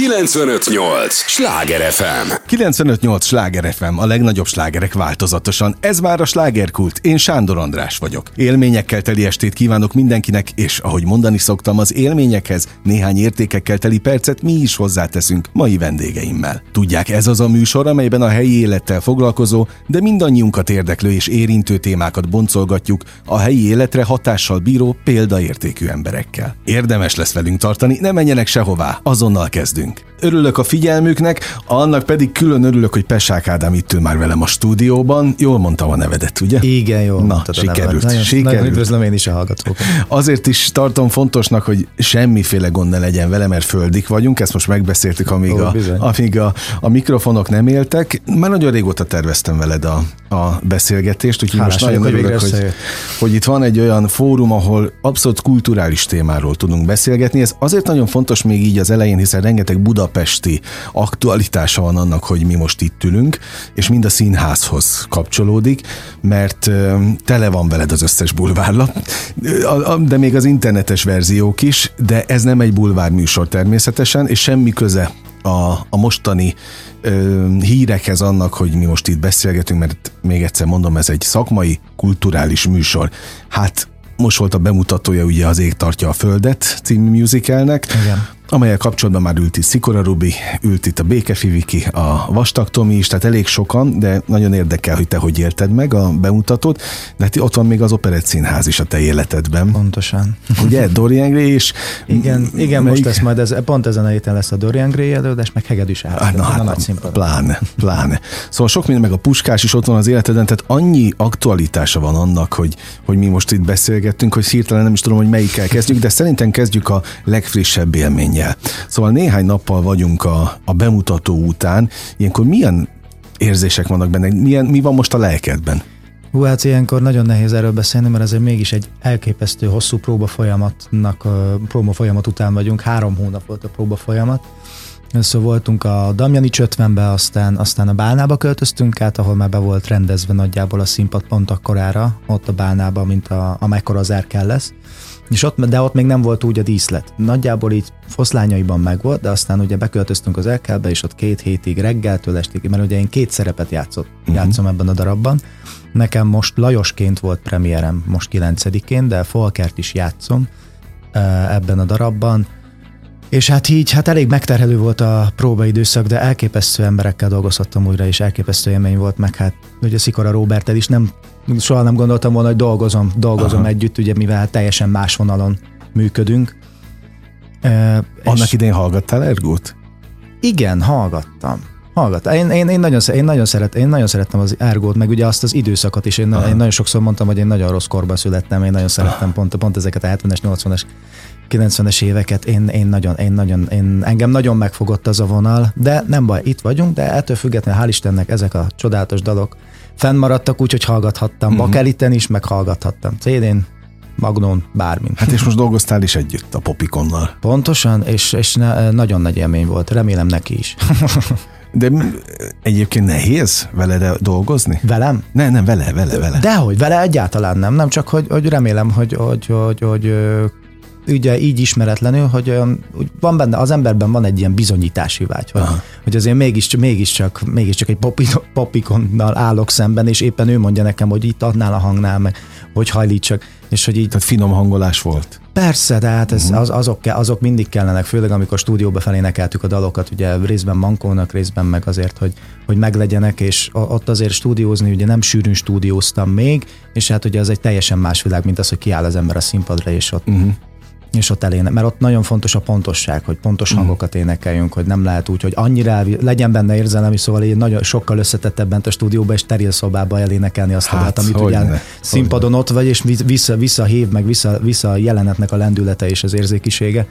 958! Sláger FM! 958! Sláger FM, a legnagyobb slágerek változatosan. Ez már a slágerkult. Én Sándor András vagyok. Élményekkel teli estét kívánok mindenkinek, és ahogy mondani szoktam, az élményekhez néhány értékekkel teli percet mi is hozzáteszünk mai vendégeimmel. Tudják, ez az a műsor, amelyben a helyi élettel foglalkozó, de mindannyiunkat érdeklő és érintő témákat boncolgatjuk a helyi életre hatással bíró példaértékű emberekkel. Érdemes lesz velünk tartani, ne menjenek sehová, azonnal kezdünk. Örülök a figyelmüknek, annak pedig külön örülök, hogy Pessák Ádám itt ül már velem a stúdióban. Jól mondtam a nevedet, ugye? Igen, jól Na, mondtad a sikerült. Nagyon, sikerült. Nagyon üdvözlöm én is a hallgatókat. Azért is tartom fontosnak, hogy semmiféle gond ne legyen vele, mert földik vagyunk, ezt most megbeszéltük, amíg, Ó, a, bizony. amíg a, a mikrofonok nem éltek. Már nagyon régóta terveztem veled a, a beszélgetést, úgyhogy Hálás most nagyon hogy örülök, végre hogy, összejött. hogy itt van egy olyan fórum, ahol abszolút kulturális témáról tudunk beszélgetni. Ez azért nagyon fontos még így az elején, hiszen rengeteg budapesti aktualitása van annak, hogy mi most itt ülünk, és mind a színházhoz kapcsolódik, mert tele van veled az összes bulvárlap, de még az internetes verziók is, de ez nem egy bulvár műsor természetesen, és semmi köze a, a mostani ö, hírekhez annak, hogy mi most itt beszélgetünk, mert még egyszer mondom, ez egy szakmai, kulturális műsor. Hát most volt a bemutatója ugye az Ég tartja a Földet című musicalnek, Igen. Amelyel kapcsolatban már ült itt Szikora Rubi, ült itt a Békefi Viki, a Vastag Tomi is, tehát elég sokan, de nagyon érdekel, hogy te hogy élted meg a bemutatót, de hát ott van még az Operett Színház is a te életedben. Pontosan. Ugye, Dorian Gray és... Igen, igen most lesz majd, ez, pont ezen a héten lesz a Dorian Gray előadás, meg Hegedűs Ah, Árpád, Na, a hát, nagy színpadon. pláne, pláne. Szóval sok minden, meg a puskás is ott van az életeden, tehát annyi aktualitása van annak, hogy, hogy mi most itt beszélgettünk, hogy hirtelen nem is tudom, hogy melyikkel kezdjük, de szerintem kezdjük a legfrissebb élménnyel. Szóval néhány nappal vagyunk a, a bemutató után. Ilyenkor milyen érzések vannak benne? Milyen, mi van most a lelkedben? Hú, hát ilyenkor nagyon nehéz erről beszélni, mert azért mégis egy elképesztő hosszú próba folyamatnak, próba folyamat után vagyunk, három hónap volt a próba folyamat. Először voltunk a Damjani Csötvenbe, aztán, aztán a Bálnába költöztünk át, ahol már be volt rendezve nagyjából a színpad pont akkorára, ott a Bálnába, mint a, amekkora az Erkel lesz. És ott, de ott még nem volt úgy a díszlet. Nagyjából így foszlányaiban megvolt, de aztán ugye beköltöztünk az Erkelbe, és ott két hétig reggeltől estig, mert ugye én két szerepet játszott, uh-huh. játszom ebben a darabban. Nekem most Lajosként volt premierem, most 9-én, de Folkert is játszom ebben a darabban. És hát így, hát elég megterhelő volt a próbaidőszak, de elképesztő emberekkel dolgozhattam újra, és elképesztő élmény volt, meg hát ugye Szikora Róbertel is nem, soha nem gondoltam volna, hogy dolgozom, dolgozom Aha. együtt, ugye mivel teljesen más vonalon működünk. E, Annak és idején hallgattál Ergót? igen, hallgattam. Hallgattam. Én, én, én, nagyon, én, nagyon szeret, én nagyon szerettem az Ergót, meg ugye azt az időszakot is. Én, Aha. én nagyon sokszor mondtam, hogy én nagyon rossz korban születtem, én nagyon szerettem pont, pont ezeket a 70-es, 80-es 90-es éveket, én, én nagyon, én nagyon, én, engem nagyon megfogott az a vonal, de nem baj, itt vagyunk, de ettől függetlenül hál' Istennek ezek a csodálatos dalok fennmaradtak, úgyhogy hallgathattam, uh-huh. bakeliten is, meg hallgathattam CD-n, Magnon, bármin. Hát és most dolgoztál is együtt a Popikonnal. Pontosan, és, és ne, nagyon nagy élmény volt, remélem neki is. De egyébként nehéz vele dolgozni? Velem? Ne, nem, vele, vele, vele. Dehogy, vele egyáltalán nem, nem csak, hogy, hogy remélem, hogy, hogy, hogy, hogy ugye így ismeretlenül, hogy olyan, van benne, az emberben van egy ilyen bizonyítási vágy, hogy, Aha. hogy azért mégis, mégiscsak, mégiscsak egy popi, popikonnal állok szemben, és éppen ő mondja nekem, hogy itt adnál a hangnál, meg hogy hajlítsak, és hogy így Tehát finom hangolás volt. Persze, de hát ez, az, azok, azok mindig kellenek, főleg amikor stúdióba felénekeltük a dalokat, ugye részben mankónak, részben meg azért, hogy, hogy meglegyenek, és ott azért stúdiózni, ugye nem sűrűn stúdióztam még, és hát ugye az egy teljesen más világ, mint az, hogy kiáll az ember a színpadra, és ott, Uh-huh. És ott eléne, mert ott nagyon fontos a pontosság, hogy pontos hangokat énekeljünk, hogy nem lehet úgy, hogy annyira legyen benne érzelem, és szóval így nagyon sokkal összetettebb bent a stúdióba, és teril szobába elénekelni azt a Hát, dalt, amit ugye színpadon ott vagy, és vissza, vissza hív, meg vissza, vissza a jelenetnek a lendülete és az érzékisége.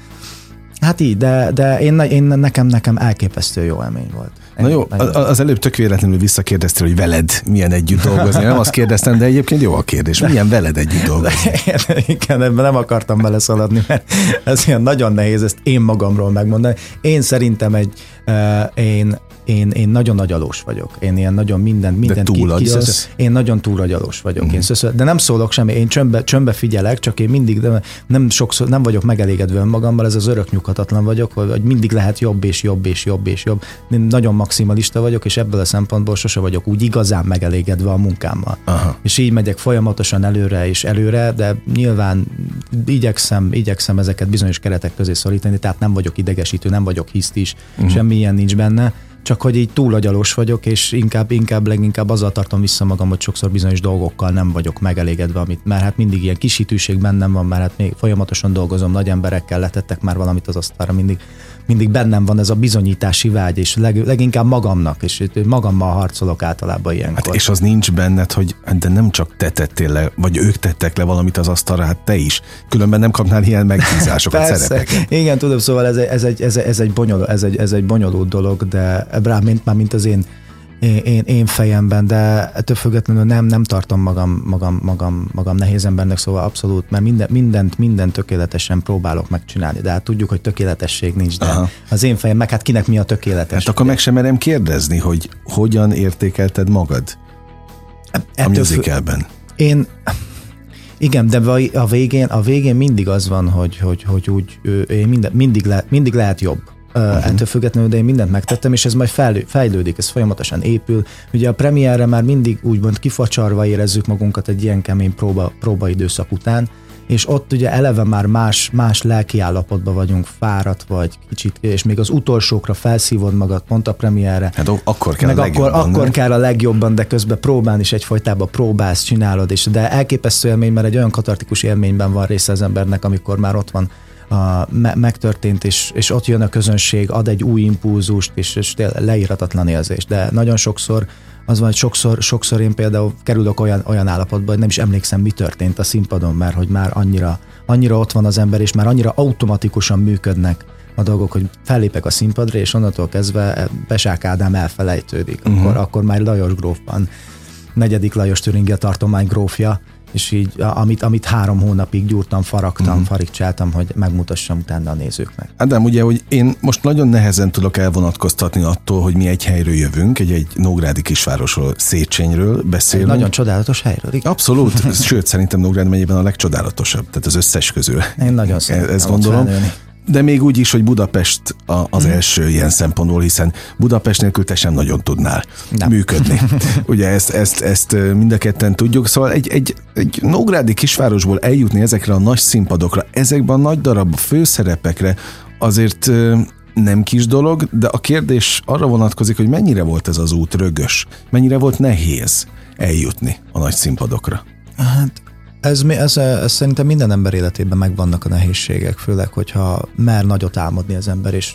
Hát így, de, de én, én, nekem, nekem elképesztő jó élmény volt. Na jó, az előbb tök véletlenül visszakérdeztél, hogy veled milyen együtt dolgozni. Nem azt kérdeztem, de egyébként jó a kérdés. Milyen veled együtt dolgozni? Igen, ebben nem akartam beleszaladni, mert ez ilyen nagyon nehéz ezt én magamról megmondani. Én szerintem egy, uh, én, én, én nagyon nagy alós vagyok. Én ilyen nagyon minden, mindent túlagyalsz? kiszöszöl- Én nagyon túlagyalós vagyok. Mm. Én szöszöl, de nem szólok semmi, én csömbbe, csömbbe figyelek, csak én mindig de nem sokszor nem vagyok megelégedve önmagammal, ez az örök nyugalom megfoghatatlan vagyok, hogy mindig lehet jobb és jobb és jobb és jobb. Én nagyon maximalista vagyok, és ebből a szempontból sose vagyok úgy igazán megelégedve a munkámmal. Aha. És így megyek folyamatosan előre és előre, de nyilván igyekszem, igyekszem ezeket bizonyos keretek közé szorítani, tehát nem vagyok idegesítő, nem vagyok hisztis, uh-huh. semmilyen nincs benne csak hogy így túl agyalós vagyok, és inkább, inkább leginkább azzal tartom vissza magam, hogy sokszor bizonyos dolgokkal nem vagyok megelégedve, amit, mert hát mindig ilyen kisítőség bennem van, mert hát még folyamatosan dolgozom, nagy emberekkel letettek már valamit az asztalra, mindig mindig bennem van ez a bizonyítási vágy, és leg, leginkább magamnak, és magammal harcolok általában ilyenkor. Hát és az nincs benned, hogy de nem csak te tettél le, vagy ők tettek le valamit az asztalra, hát te is. Különben nem kapnál ilyen megbízásokat, szerepeket. Igen, tudom, szóval ez egy, ez egy, ez egy, ez egy, bonyolult, ez egy, ez egy bonyolult dolog, de rá, mint, már mint az én én, én fejemben, de ettől függetlenül nem, nem tartom magam, magam, magam, magam nehéz embernek, szóval abszolút, mert minden, mindent, mindent tökéletesen próbálok megcsinálni, de hát tudjuk, hogy tökéletesség nincs, de Aha. az én fejem, meg hát kinek mi a tökéletes. Hát akkor meg sem merem kérdezni, hogy hogyan értékelted magad Ettől a musicalben. Én, igen, de a végén, a végén mindig az van, hogy, hogy, hogy úgy, én minden, mindig, le, mindig lehet jobb uh-huh. ettől függetlenül, de én mindent megtettem, és ez majd fejlődik, ez folyamatosan épül. Ugye a premierre már mindig úgymond kifacsarva érezzük magunkat egy ilyen kemény próba, próbaidőszak után, és ott ugye eleve már más, más lelki állapotban vagyunk, fáradt vagy kicsit, és még az utolsókra felszívod magad pont a premierre. Hát akkor kell meg a legjobban, akkor, akkor kell a legjobban, de közben próbálni is egyfajtában próbálsz, csinálod, és de elképesztő élmény, mert egy olyan katartikus élményben van része az embernek, amikor már ott van me, megtörtént, és, és ott jön a közönség, ad egy új impulzust, és, és leírhatatlan érzés. De nagyon sokszor az van, hogy sokszor, sokszor én például kerülök olyan, olyan állapotba, hogy nem is emlékszem, mi történt a színpadon, mert hogy már annyira, annyira ott van az ember, és már annyira automatikusan működnek a dolgok, hogy fellépek a színpadra, és onnantól kezdve Besák Ádám elfelejtődik. Uh-huh. Akkor, akkor már Lajos grófban, negyedik Lajos Türingia tartomány grófja, és így amit, amit három hónapig gyúrtam, faragtam, uh-huh. farigcsáltam, hogy megmutassam utána a nézőknek. Ádám, ugye, hogy én most nagyon nehezen tudok elvonatkoztatni attól, hogy mi egy helyről jövünk, egy, egy Nógrádi kisvárosról, Széchenyről beszélünk. Egy nagyon csodálatos helyről. Igen. Abszolút, sőt, szerintem Nógrád megyében a legcsodálatosabb, tehát az összes közül. Én nagyon szeretem. Ezt gondolom. Felnőni de még úgy is, hogy Budapest a, az mm. első ilyen szempontból, hiszen Budapest nélkül te sem nagyon tudnál Nem. működni. Ugye ezt, ezt, ezt mind a ketten tudjuk, szóval egy, egy, egy Nógrádi kisvárosból eljutni ezekre a nagy színpadokra, ezekben a nagy darab főszerepekre, azért nem kis dolog, de a kérdés arra vonatkozik, hogy mennyire volt ez az út rögös, mennyire volt nehéz eljutni a nagy színpadokra. Hát ez, ez, ez szerintem minden ember életében megvannak a nehézségek, főleg, hogyha mer nagyot álmodni az ember, és,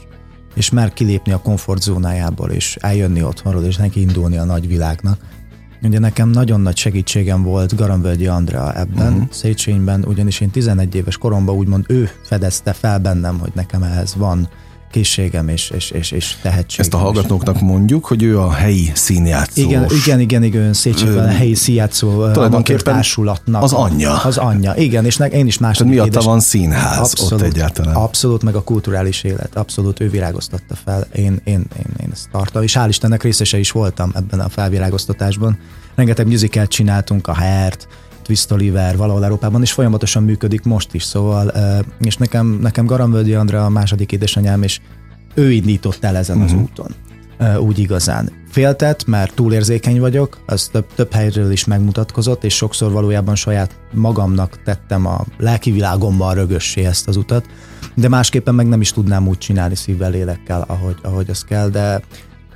és mer kilépni a komfortzónájából, és eljönni otthonról, és neki indulni a nagy világnak. Ugye nekem nagyon nagy segítségem volt Garamvölgyi Andrea ebben, uh-huh. Széchenyben, ugyanis én 11 éves koromban úgymond ő fedezte fel bennem, hogy nekem ehhez van készségem és, és, és, és tehetségem. Ezt a hallgatóknak mondjuk, hogy ő a helyi színjátszó. Igen, igen, igen, igen Széchenyiben a helyi színjátszó társulatnak. Az anyja. Az anyja, igen, és én is Tehát miatta édes, van színház abszolút, ott egyáltalán. Abszolút, meg a kulturális élet, abszolút ő virágoztatta fel. Én, én, én, én ezt tartom, és hál' Istennek részese is voltam ebben a felvirágoztatásban. Rengeteg musicalt csináltunk, a Hert, Twist Oliver valahol Európában, és folyamatosan működik most is, szóval, és nekem, nekem Garamvölgyi Andra a második édesanyám, és ő indított el ezen uh-huh. az mhm. úton úgy igazán. Féltett, mert túlérzékeny vagyok, az több, több helyről is megmutatkozott, és sokszor valójában saját magamnak tettem a lelki világomban rögössé ezt az utat, de másképpen meg nem is tudnám úgy csinálni szívvel, lélekkel, ahogy, ahogy az kell, de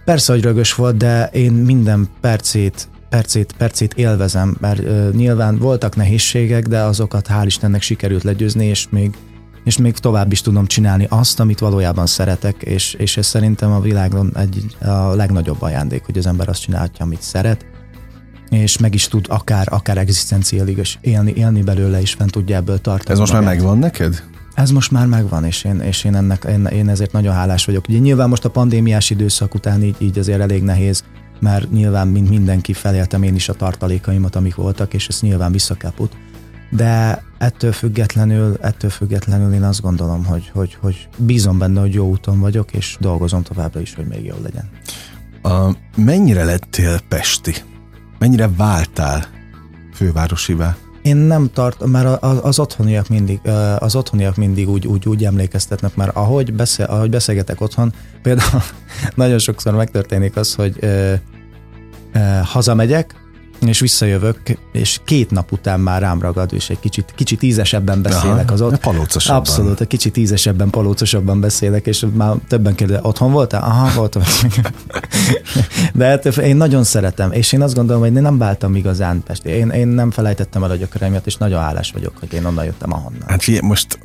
persze, hogy rögös volt, de én minden percét percét, percét élvezem, mert uh, nyilván voltak nehézségek, de azokat hál' Istennek sikerült legyőzni, és még, és még tovább is tudom csinálni azt, amit valójában szeretek, és, és ez szerintem a világon egy, a legnagyobb ajándék, hogy az ember azt csinálhatja, amit szeret, és meg is tud akár, akár egzisztenciálig is élni, élni belőle, és fent tudja ebből tartani. Ez most magát. már megvan neked? Ez most már megvan, és én, és én, ennek, én, én ezért nagyon hálás vagyok. Ugye nyilván most a pandémiás időszak után így, így azért elég nehéz mert nyilván, mint mindenki, feléltem én is a tartalékaimat, amik voltak, és ez nyilván visszakaput. De ettől függetlenül, ettől függetlenül én azt gondolom, hogy, hogy, hogy bízom benne, hogy jó úton vagyok, és dolgozom továbbra is, hogy még jó legyen. A, mennyire lettél Pesti? Mennyire váltál fővárosivá? Én nem tart, mert az otthoniak mindig, az otthoniak mindig úgy, úgy, úgy emlékeztetnek, mert ahogy, beszél, ahogy beszélgetek otthon, például nagyon sokszor megtörténik az, hogy ö, ö, hazamegyek, és visszajövök, és két nap után már rám ragad, és egy kicsit, kicsit ízesebben beszélek Aha, az ott. Palócosabban. Abszolút, egy kicsit ízesebben, palócosabban beszélek, és már többen kérdezik, otthon voltál? Aha, voltam. De hát én nagyon szeretem, és én azt gondolom, hogy én nem váltam igazán Pesti. Én, én nem felejtettem el a gyökereimet, és nagyon hálás vagyok, hogy én onnan jöttem ahonnan. Hát figyelj, most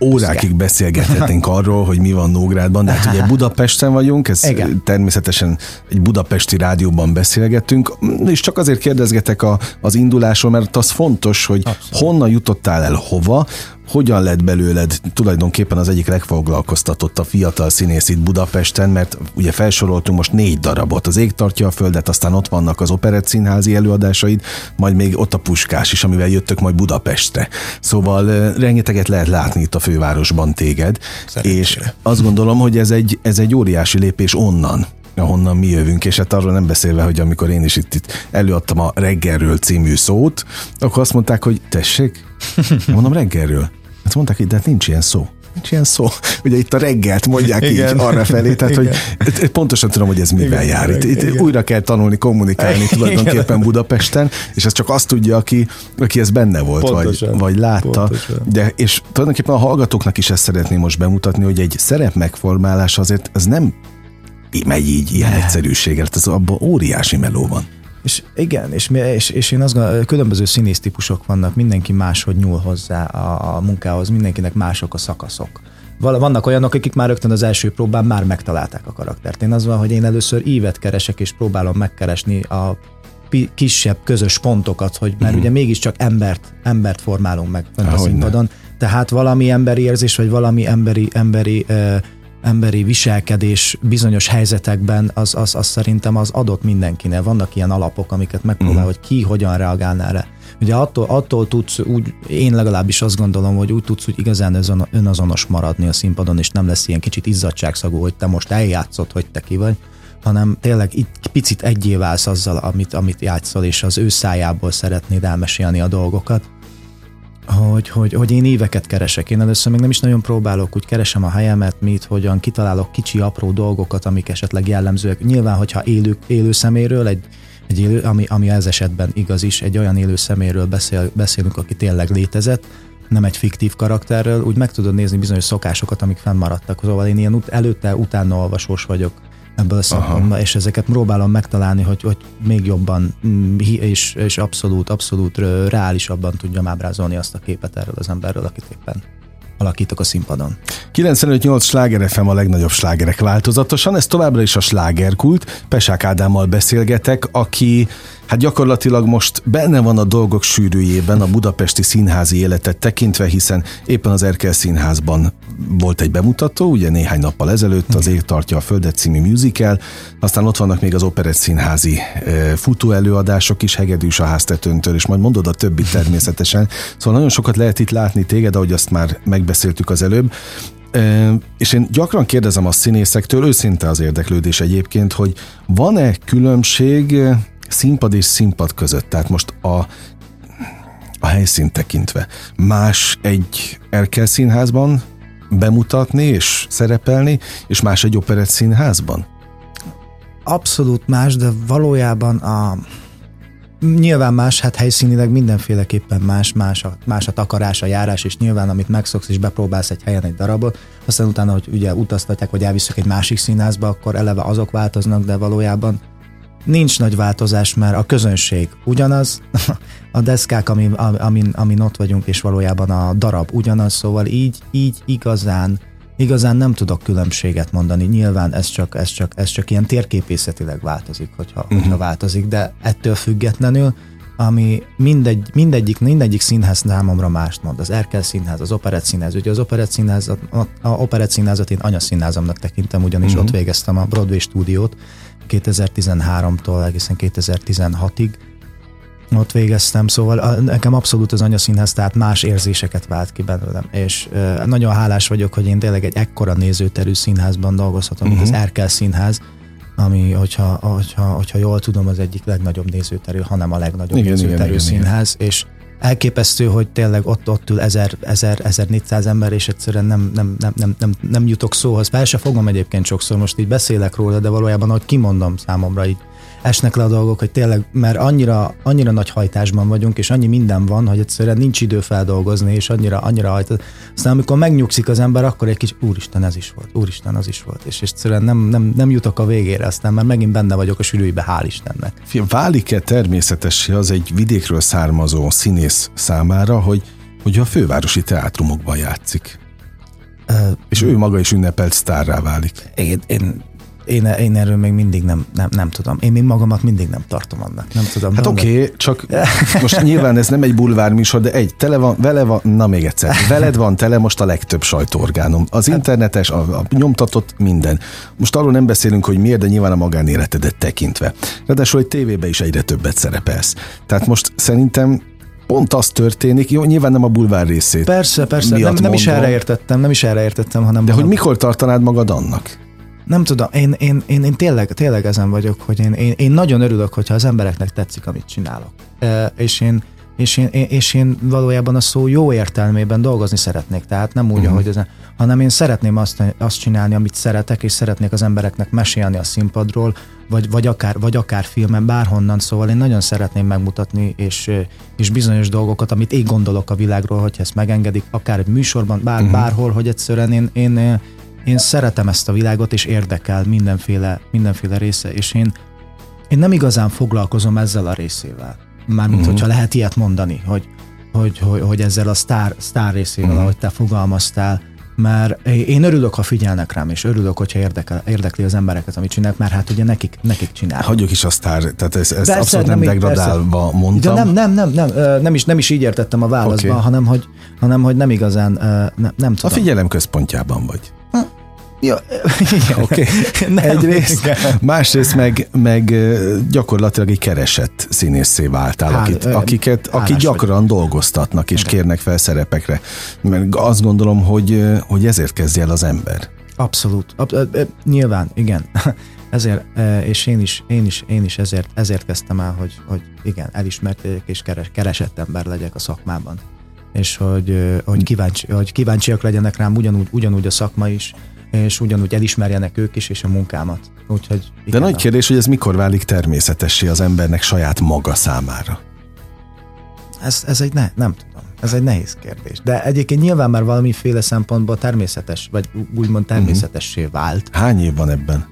órákig beszélgethetnénk arról, hogy mi van Nógrádban, de hát ugye Budapesten vagyunk, ez Igen. természetesen egy budapesti rádióban beszélgetünk, és csak azért kérdezgetek a, az indulásról, mert az fontos, hogy Abszolút. honnan jutottál el hova, hogyan lett belőled tulajdonképpen az egyik legfoglalkoztatott a fiatal színész itt Budapesten, mert ugye felsoroltunk most négy darabot, az ég tartja a földet, aztán ott vannak az operett színházi előadásaid, majd még ott a Puskás is, amivel jöttök majd Budapestre. Szóval rengeteget lehet látni itt a fővárosban téged, Szerencsére. és azt gondolom, hogy ez egy, ez egy óriási lépés onnan, ahonnan mi jövünk, és hát arról nem beszélve, hogy amikor én is itt, itt előadtam a reggelről című szót, akkor azt mondták, hogy tessék, mondom reggelről. Hát mondták, hogy de hát nincs ilyen szó. Nincs ilyen szó. Ugye itt a reggelt mondják igen. így arra felé, tehát igen. hogy pontosan tudom, hogy ez mivel igen, jár. Itt, itt újra kell tanulni, kommunikálni tulajdonképpen igen. Budapesten, és ez csak azt tudja, aki, aki ez benne volt, pontosan, vagy, vagy látta. Pontosan. De, és tulajdonképpen a hallgatóknak is ezt szeretném most bemutatni, hogy egy szerep megformálás azért ez nem megy így ilyen egyszerűséggel, ez abban óriási meló van. És igen, és, és, és én azt gondolom, különböző színész típusok vannak, mindenki máshogy nyúl hozzá a, a munkához, mindenkinek mások a szakaszok. Vannak olyanok, akik már rögtön az első próbán már megtalálták a karaktert. Én az van, hogy én először ívet keresek, és próbálom megkeresni a kisebb közös pontokat, hogy mert uh-huh. ugye mégiscsak embert, embert formálunk meg a színpadon, tehát valami emberi érzés, vagy valami emberi, emberi uh, emberi viselkedés bizonyos helyzetekben, az, az, az szerintem az adott mindenkinek. Vannak ilyen alapok, amiket megpróbál, uh-huh. hogy ki hogyan reagálná erre. Ugye attól, attól tudsz úgy, én legalábbis azt gondolom, hogy úgy tudsz úgy igazán önazonos maradni a színpadon, és nem lesz ilyen kicsit izzadságszagú, hogy te most eljátszott, hogy te ki vagy, hanem tényleg itt picit egyé válsz azzal, amit, amit játszol, és az ő szájából szeretnéd elmesélni a dolgokat hogy, hogy, hogy én éveket keresek. Én először még nem is nagyon próbálok, úgy keresem a helyemet, mit, hogyan kitalálok kicsi, apró dolgokat, amik esetleg jellemzőek. Nyilván, hogyha élő, élő szeméről, egy, egy élő, ami, ami ez esetben igaz is, egy olyan élő szeméről beszél, beszélünk, aki tényleg létezett, nem egy fiktív karakterről, úgy meg tudod nézni bizonyos szokásokat, amik fennmaradtak. Szóval én ilyen előtte, utána olvasós vagyok ebből a szempontból, és ezeket próbálom megtalálni, hogy, hogy még jobban mm, és, és abszolút, abszolút reálisabban tudjam ábrázolni azt a képet erről az emberről, akit éppen alakítok a színpadon. 95-8 sláger FM a legnagyobb slágerek változatosan, ez továbbra is a slágerkult. Pesák Ádámmal beszélgetek, aki hát gyakorlatilag most benne van a dolgok sűrűjében a budapesti színházi életet tekintve, hiszen éppen az Erkel Színházban volt egy bemutató, ugye néhány nappal ezelőtt az Ég tartja a Földet című musical, aztán ott vannak még az Operett Színházi futó előadások is, Hegedűs a háztetőntől, és majd mondod a többit természetesen. Szóval nagyon sokat lehet itt látni téged, ahogy azt már megbeszéltük az előbb. E, és én gyakran kérdezem a színészektől, őszinte az érdeklődés egyébként, hogy van-e különbség színpad és színpad között, tehát most a a helyszínt tekintve. Más egy Erkel színházban bemutatni és szerepelni, és más egy operett színházban? Abszolút más, de valójában a Nyilván más, hát helyszínileg mindenféleképpen más, más a, más a takarás, a járás, és nyilván amit megszoksz és bepróbálsz egy helyen egy darabot, aztán utána, hogy ugye utaztatják, vagy elviszük egy másik színházba, akkor eleve azok változnak, de valójában nincs nagy változás, mert a közönség ugyanaz, a deszkák, amin, amin, amin ott vagyunk, és valójában a darab ugyanaz, szóval így, így igazán, igazán nem tudok különbséget mondani. Nyilván ez csak, ez csak, ez csak ilyen térképészetileg változik, hogyha, uh-huh. hogyha változik, de ettől függetlenül ami mindegy, mindegyik, mindegyik színház számomra mást mond. Az Erkel színház, az Operett színház. Ugye az Operett színház, a, a Operett színházat én anyaszínházamnak tekintem, ugyanis uh-huh. ott végeztem a Broadway stúdiót, 2013-tól egészen 2016-ig ott végeztem, szóval nekem abszolút az anyaszínház, tehát más érzéseket vált ki belőlem, és nagyon hálás vagyok, hogy én tényleg egy ekkora nézőterű színházban dolgozhatom, uh-huh. mint az mhm. Erkel színház, ami, hogyha, hogyha, hogyha jól tudom, az egyik legnagyobb nézőterű, hanem a legnagyobb igen, nézőterű igen, színház, igen. és elképesztő, hogy tényleg ott, ott ül 1000, 1000, 1400 ember, és egyszerűen nem, nem, nem, nem, nem, nem jutok szóhoz. Fel se fogom egyébként sokszor, most így beszélek róla, de valójában, ahogy kimondom számomra, így esnek le a dolgok, hogy tényleg, mert annyira, annyira nagy hajtásban vagyunk, és annyi minden van, hogy egyszerűen nincs idő feldolgozni, és annyira, annyira hajt. Aztán amikor megnyugszik az ember, akkor egy kis úristen ez is volt, úristen az is volt, és egyszerűen nem, nem, nem jutok a végére, aztán már megint benne vagyok a sülőibe, hál' Istennek. Fiam, válik-e természetesen az egy vidékről származó színész számára, hogy, hogy a fővárosi teátrumokban játszik? Uh, és ő maga is ünnepelt sztárrá válik. Én, én én, én erről még mindig nem, nem, nem tudom. Én még magamat mindig nem tartom annak. Nem tudom. Hát oké, okay, csak most nyilván ez nem egy bulvár műsor, de egy, tele van, vele van, na még egyszer, veled van tele most a legtöbb sajtóorgánom. Az hát- internetes, a, a nyomtatott, minden. Most arról nem beszélünk, hogy miért, de nyilván a magánéletedet tekintve. Ráadásul egy tévébe is egyre többet szerepelsz. Tehát most szerintem pont az történik, jó, nyilván nem a bulvár részét. Persze, persze, nem, nem is erre értettem, nem is erre értettem, hanem... De hogy mikor tartanád magad annak? Nem tudom, én, én, én, én tényleg, tényleg ezen vagyok, hogy én, én, én nagyon örülök, hogyha az embereknek tetszik, amit csinálok. E, és én, és én, és én valójában a szó jó értelmében dolgozni szeretnék, tehát nem úgy, uh-huh. ahogy ezen, hanem én szeretném azt, azt csinálni, amit szeretek, és szeretnék az embereknek mesélni a színpadról, vagy, vagy, akár, vagy akár filmen, bárhonnan, szóval én nagyon szeretném megmutatni, és, és bizonyos dolgokat, amit én gondolok a világról, hogy ezt megengedik, akár egy műsorban, bár, uh-huh. bárhol, hogy egyszerűen én, én, én szeretem ezt a világot, és érdekel mindenféle, mindenféle része, és én, én nem igazán foglalkozom ezzel a részével. Mármint, uh-huh. hogyha lehet ilyet mondani, hogy, hogy, hogy, hogy ezzel a sztár, sztár részével, uh-huh. ahogy te fogalmaztál, mert én örülök, ha figyelnek rám, és örülök, hogyha érdekel, érdekli az embereket, amit csinálok, mert hát ugye nekik, nekik csinál. Hagyjuk is a sztár, tehát ez, ez persze, abszolút nem, nem degradálva persze. mondtam. De nem, nem, nem, nem, nem, is, nem is így értettem a válaszban, okay. hanem, hogy, hanem hogy nem igazán, nem, nem tudom. A figyelem központjában vagy. Ja, oké. Okay. Egyrészt, másrészt meg, meg gyakorlatilag egy keresett színészé váltál, Hál, akit, akiket, akik gyakran vagy. dolgoztatnak és Igen. kérnek fel szerepekre. Mert azt gondolom, hogy, hogy ezért kezdje el az ember. Abszolút. Ab, nyilván, igen. Ezért, és én is, én is, én is ezért, ezért kezdtem el, hogy, hogy igen, elismert és keres, keresett ember legyek a szakmában. És hogy, hogy, kíváncsi, hogy kíváncsiak legyenek rám ugyanúgy, ugyanúgy a szakma is, és ugyanúgy elismerjenek ők is, és a munkámat. Úgyhogy igen, De nagy kérdés, hogy ez mikor válik természetessé az embernek saját maga számára? Ez, ez egy ne, nem tudom. Ez egy nehéz kérdés. De egyébként nyilván már valamiféle szempontból természetes, vagy úgymond természetessé vált. Hány év van ebben?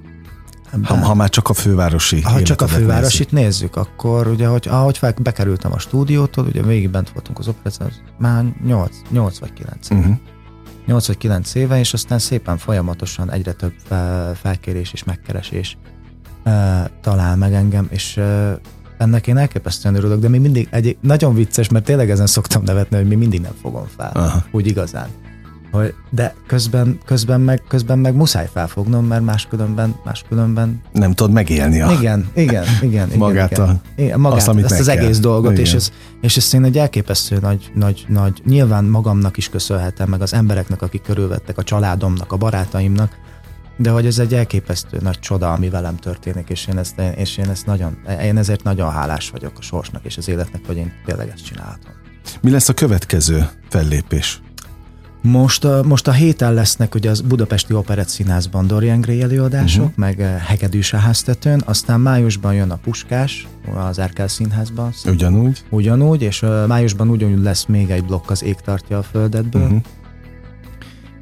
ebben? Ha, ha már csak a fővárosi Ha csak a fővárosit nézzük. nézzük, akkor ugye, hogy ahogy fel, bekerültem a stúdiótól, ugye végig bent voltunk az operáción, már 8, 8 vagy 9 uh-huh. 8 vagy 9 éve, és aztán szépen folyamatosan egyre több felkérés és megkeresés talál meg engem, és ennek én elképesztően örülök, de mi mindig egy nagyon vicces, mert tényleg ezen szoktam nevetni, hogy mi mindig nem fogom fel, Aha. úgy igazán. Hogy, de közben, közben, meg, közben meg muszáj felfognom, mert máskülönben, máskülönben... Nem tudod megélni a... Igen, igen, igen. magát igen, a... Igen, magát, azt, amit ezt az kell. egész dolgot, és ez, és ezt én egy elképesztő nagy, nagy, nagy, nyilván magamnak is köszönhetem, meg az embereknek, akik körülvettek, a családomnak, a barátaimnak, de hogy ez egy elképesztő nagy csoda, ami velem történik, és én, ezt, és én, ezt nagyon, én ezért nagyon hálás vagyok a sorsnak és az életnek, hogy én tényleg ezt csinálhatom. Mi lesz a következő fellépés? Most a, most a héten lesznek ugye az Budapesti Operett Színházban Dorian Gray előadások, uh-huh. meg Hegedűs a háztetőn, aztán májusban jön a Puskás az Erkel Színházban. Ugyanúgy? Ugyanúgy, és májusban ugyanúgy lesz még egy blokk az Ég tartja a földetből. Uh-huh.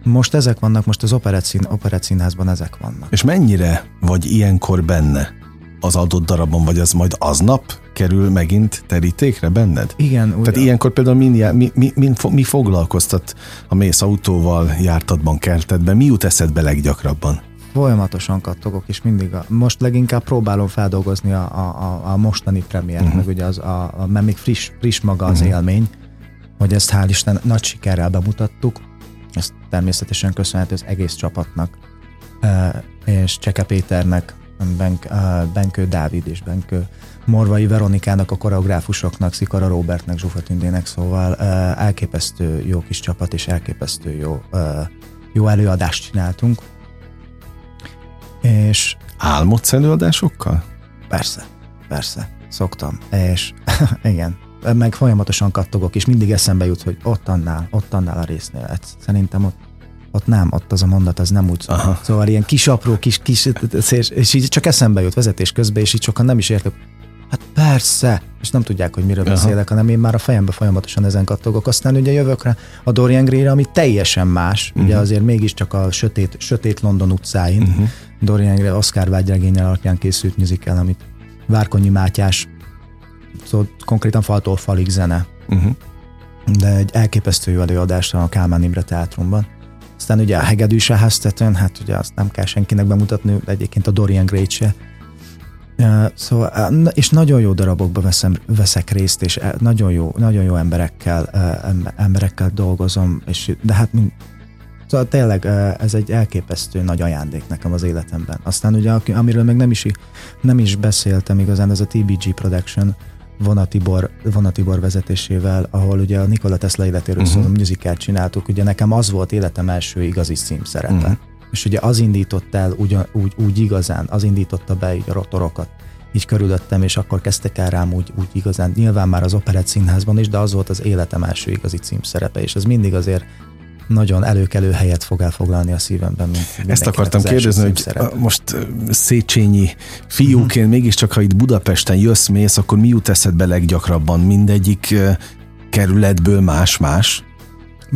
Most ezek vannak, most az Operett, szín, Operett Színházban ezek vannak. És mennyire vagy ilyenkor benne? Az adott darabon, vagy az majd aznap kerül megint terítékre benned? Igen. Ugyan. Tehát ilyenkor például mi, mi, mi, mi, mi foglalkoztat, ha mész autóval, jártadban, kertedben, mi jut eszedbe leggyakrabban? Folyamatosan kattogok, és mindig a, most leginkább próbálom feldolgozni a, a, a mostani premiért, uh-huh. meg ugye az, a, a, mert még friss, friss maga az uh-huh. élmény, hogy ezt hál' Isten nagy sikerrel bemutattuk, ezt természetesen köszönhető az egész csapatnak, és Cseke Péternek, Benk, uh, Benkő Dávid és Benkő Morvai Veronikának, a koreográfusoknak, Szikara Robertnek, Zsufa Tündének, szóval uh, elképesztő jó kis csapat és elképesztő jó, uh, jó előadást csináltunk. És Álmodsz előadásokkal? Persze, persze, szoktam. És igen, meg folyamatosan kattogok, és mindig eszembe jut, hogy ott annál, ott annál a résznél. Hát szerintem ott, ott nem, ott az a mondat, az nem úgy szól. Aha. Szóval ilyen kis apró, kis, kis, és, és így csak eszembe jut vezetés közben, és így sokan nem is értek. Hát persze, és nem tudják, hogy miről Aha. beszélek, hanem én már a fejembe folyamatosan ezen kattogok. Aztán ugye jövök rá a Dorian Gray-re, ami teljesen más, uh-huh. ugye azért mégiscsak a sötét, sötét London utcáin. Uh-huh. Dorian Gray Oscar vágyregényel alapján készült musical, amit Várkonyi Mátyás, szóval konkrétan faltól falig zene, Uh-huh. de egy elképesztő előadás a Kálmán Imre Teátrumban. Aztán ugye a Hegedűs a háztetőn, hát ugye azt nem kell senkinek bemutatni, egyébként a Dorian Gray se. Szóval, és nagyon jó darabokba veszem, veszek részt, és nagyon jó, nagyon jó emberekkel, em- emberekkel dolgozom, és, de hát mind, Szóval tényleg ez egy elképesztő nagy ajándék nekem az életemben. Aztán ugye, amiről még nem is, nem is beszéltem igazán, ez a TBG Production, Vonatibor, Vonatibor vezetésével, ahol ugye a Nikola Tesla életéről uh-huh. szóló musicalt csináltuk, ugye nekem az volt életem első igazi címszerepe. Mhm. Uh-huh. És ugye az indított el úgy, úgy, úgy igazán, az indította be így a rotorokat így körülöttem, és akkor kezdtek el rám úgy, úgy igazán, nyilván már az Operett Színházban is, de az volt az életem első igazi címszerepe, és ez mindig azért nagyon előkelő helyet fog elfoglalni a szívemben, mint Ezt akartam kérdezni, hogy most Széchenyi fiúként, mégiscsak ha itt Budapesten jössz, mész, akkor mi jut eszedbe leggyakrabban? Mindegyik kerületből más-más?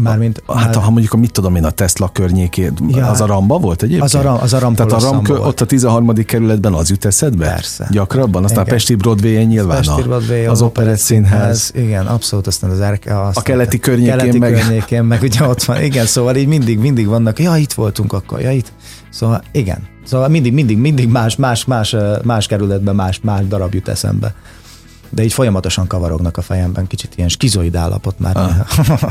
Mármint, Hát ha mondjuk, a, mit tudom én, a Tesla környékét, Ja, az a Ramba volt egyébként? az a, ram, az a ram Tehát a Ram, kö- ott a 13. kerületben az jut eszedbe? Persze. Gyakrabban? Aztán Igen. a Pesti Broadway-en nyilván Pesti a, Broadway, az Operett Színház. Igen, abszolút, aztán az erke, azt A keleti környékén keleti meg- környékén, meg ugye ott van, igen, szóval így mindig, mindig vannak, ja, itt voltunk akkor, ja, itt. Szóval igen, szóval mindig, mindig, mindig más, más, más, más kerületben más, más darab jut eszembe. De így folyamatosan kavarognak a fejemben, kicsit ilyen skizoid állapot már. Ah.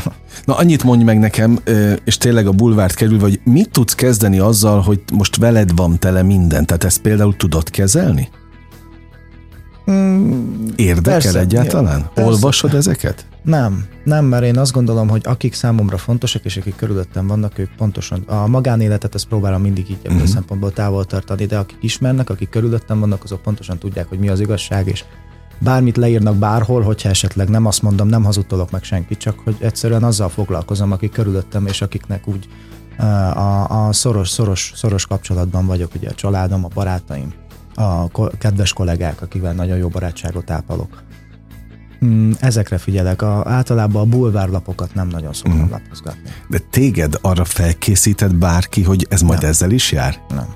Na annyit mondj meg nekem, és tényleg a bulvárt kerül, hogy mit tudsz kezdeni azzal, hogy most veled van tele minden? Tehát ezt például tudod kezelni? Mm, Érdekel Persze, egyáltalán? jó, persze. Olvasod ezeket? Nem, nem, mert én azt gondolom, hogy akik számomra fontosak, és akik körülöttem vannak, ők pontosan a magánéletet, ezt próbálom mindig így ebből uh-huh. szempontból távol tartani, de akik ismernek, akik körülöttem vannak, azok pontosan tudják, hogy mi az igazság, és bármit leírnak bárhol, hogyha esetleg nem azt mondom, nem hazudtolok meg senkit, csak hogy egyszerűen azzal foglalkozom, akik körülöttem, és akiknek úgy uh, a, a szoros, szoros, szoros kapcsolatban vagyok, ugye a családom, a barátaim, a kedves kollégák, akikvel nagyon jó barátságot ápolok. Mm, ezekre figyelek. A, általában a bulvárlapokat nem nagyon szoktam mm. lapozgatni. De téged arra felkészített bárki, hogy ez majd Nem. ezzel is jár? Nem.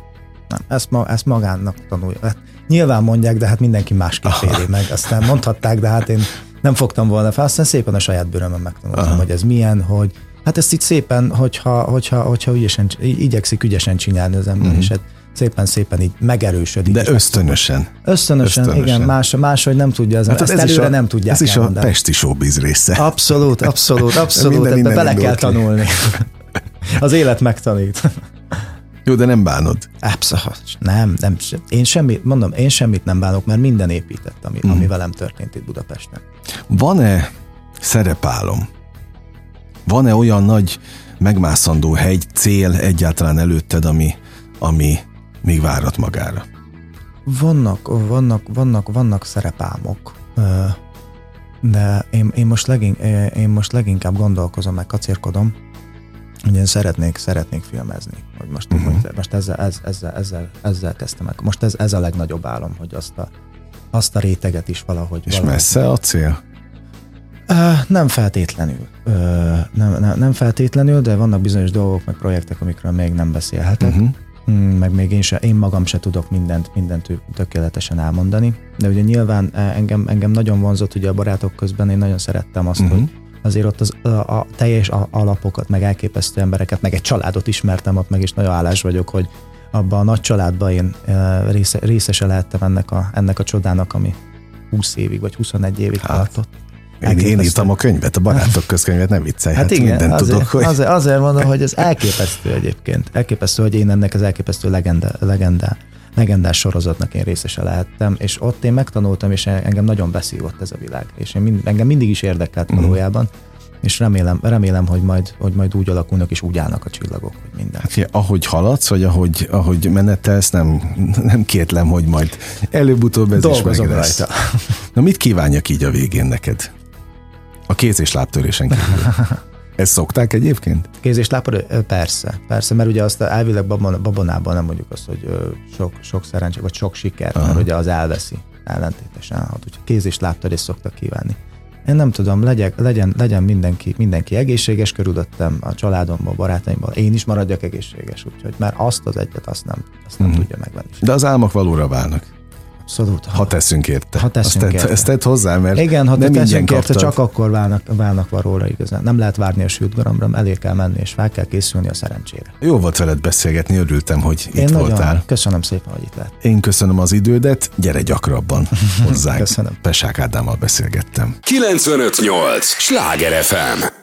nem. Ezt, ma, ezt magának tanulja. Nyilván mondják, de hát mindenki másképp éli meg. Aztán mondhatták, de hát én nem fogtam volna fel. Aztán szépen a saját bőrömön megtanultam, Aha. hogy ez milyen, hogy hát ezt itt szépen, hogyha, hogyha, hogyha ügyesen, igyekszik ügyesen csinálni az ember, mm. és hát szépen-szépen így megerősödik. De ösztönösen. ösztönösen, ösztönösen. igen, más, máshogy nem tudja az. Hát ezt ez előre a, nem tudják Ez is a elmondani. pesti showbiz része. Abszolút, abszolút, abszolút. Minden Ebbe bele kell tanulni. Az élet megtanít. Jó, de nem bánod. Abszolút. Nem, nem. Én semmit, mondom, én semmit nem bánok, mert minden épített, ami, Mhm. ami velem történt itt Budapesten. Van-e szerepálom? Van-e olyan nagy megmászandó hegy, cél egyáltalán előtted, ami, ami még várat magára? Vannak, vannak, vannak, vannak szerepálmok, de én, én, most legin, én most leginkább gondolkozom, meg kacérkodom, hogy én szeretnék, szeretnék filmezni. Hogy most, uh-huh. most ezzel, ez, ezzel, ezzel, ezzel kezdtem meg. Most ez, ez a legnagyobb álom, hogy azt a, azt a réteget is valahogy... És valahogy messze a cél? Nem feltétlenül. Nem, nem, nem feltétlenül, de vannak bizonyos dolgok, meg projektek, amikről még nem beszélhetek. Uh-huh. Mm, meg még én, se, én magam se tudok mindent, mindent tö- tökéletesen elmondani. De ugye nyilván eh, engem, engem nagyon vonzott ugye a barátok közben, én nagyon szerettem azt, uh-huh. hogy azért ott az, a, a teljes alapokat, meg elképesztő embereket, meg egy családot ismertem ott, meg is nagyon állás vagyok, hogy abban a nagy családban én része, részese lehettem ennek a, ennek a csodának, ami 20 évig, vagy 21 évig Hát, tartott. Én, én írtam a könyvet, a barátok közkönyvet, nem viccelj, hát, Hát igen, mindent azért, tudok, hogy... azért, azért mondom, hogy ez elképesztő egyébként. Elképesztő, hogy én ennek az elképesztő legenda, legenda, legendás sorozatnak én részese lehettem, és ott én megtanultam, és engem nagyon beszívott ez a világ, és én mind, engem mindig is érdekelt Mhm. valójában, és remélem, remélem hogy, majd, hogy majd úgy alakulnak, és úgy állnak a csillagok, hogy minden. Hát, figyelj, ahogy haladsz, vagy ahogy, ahogy menetelsz, nem, nem kétlem, hogy majd előbb-utóbb ez is meg Dolgozom lesz. rajta. Na mit kívánjak így a végén neked? A kéz és lábtörésen kívül. Ezt szokták egyébként? Kéz és lábtörés? Persze, persze, mert ugye azt elvileg babon, babonában nem mondjuk azt, hogy sok, sok szerencse, vagy sok siker, Aha. mert ugye az elveszi ellentétesen. Hát, úgyhogy kéz és lábtörés szoktak kívánni. Én nem tudom, legyen, legyen, legyen mindenki, mindenki egészséges körülöttem, a családomban, barátaimban, én is maradjak egészséges, úgyhogy már azt az egyet azt nem, azt nem mm. tudja megvenni. De az álmok valóra válnak. Abszolút. Ha teszünk érte. Ha teszünk ezt, érte. Ezt tedd hozzá, mert Igen, ha nem teszünk érte, kaptad. csak akkor válnak, válnak valóra igazán. Nem lehet várni a sült garambra, elé kell menni, és fel kell készülni a szerencsére. Jó volt veled beszélgetni, örültem, hogy Én itt nagyon voltál. köszönöm szépen, hogy itt lett. Én köszönöm az idődet, gyere gyakrabban hozzánk. Köszönöm. Pesák Ádámmal beszélgettem. 958! Sláger FM!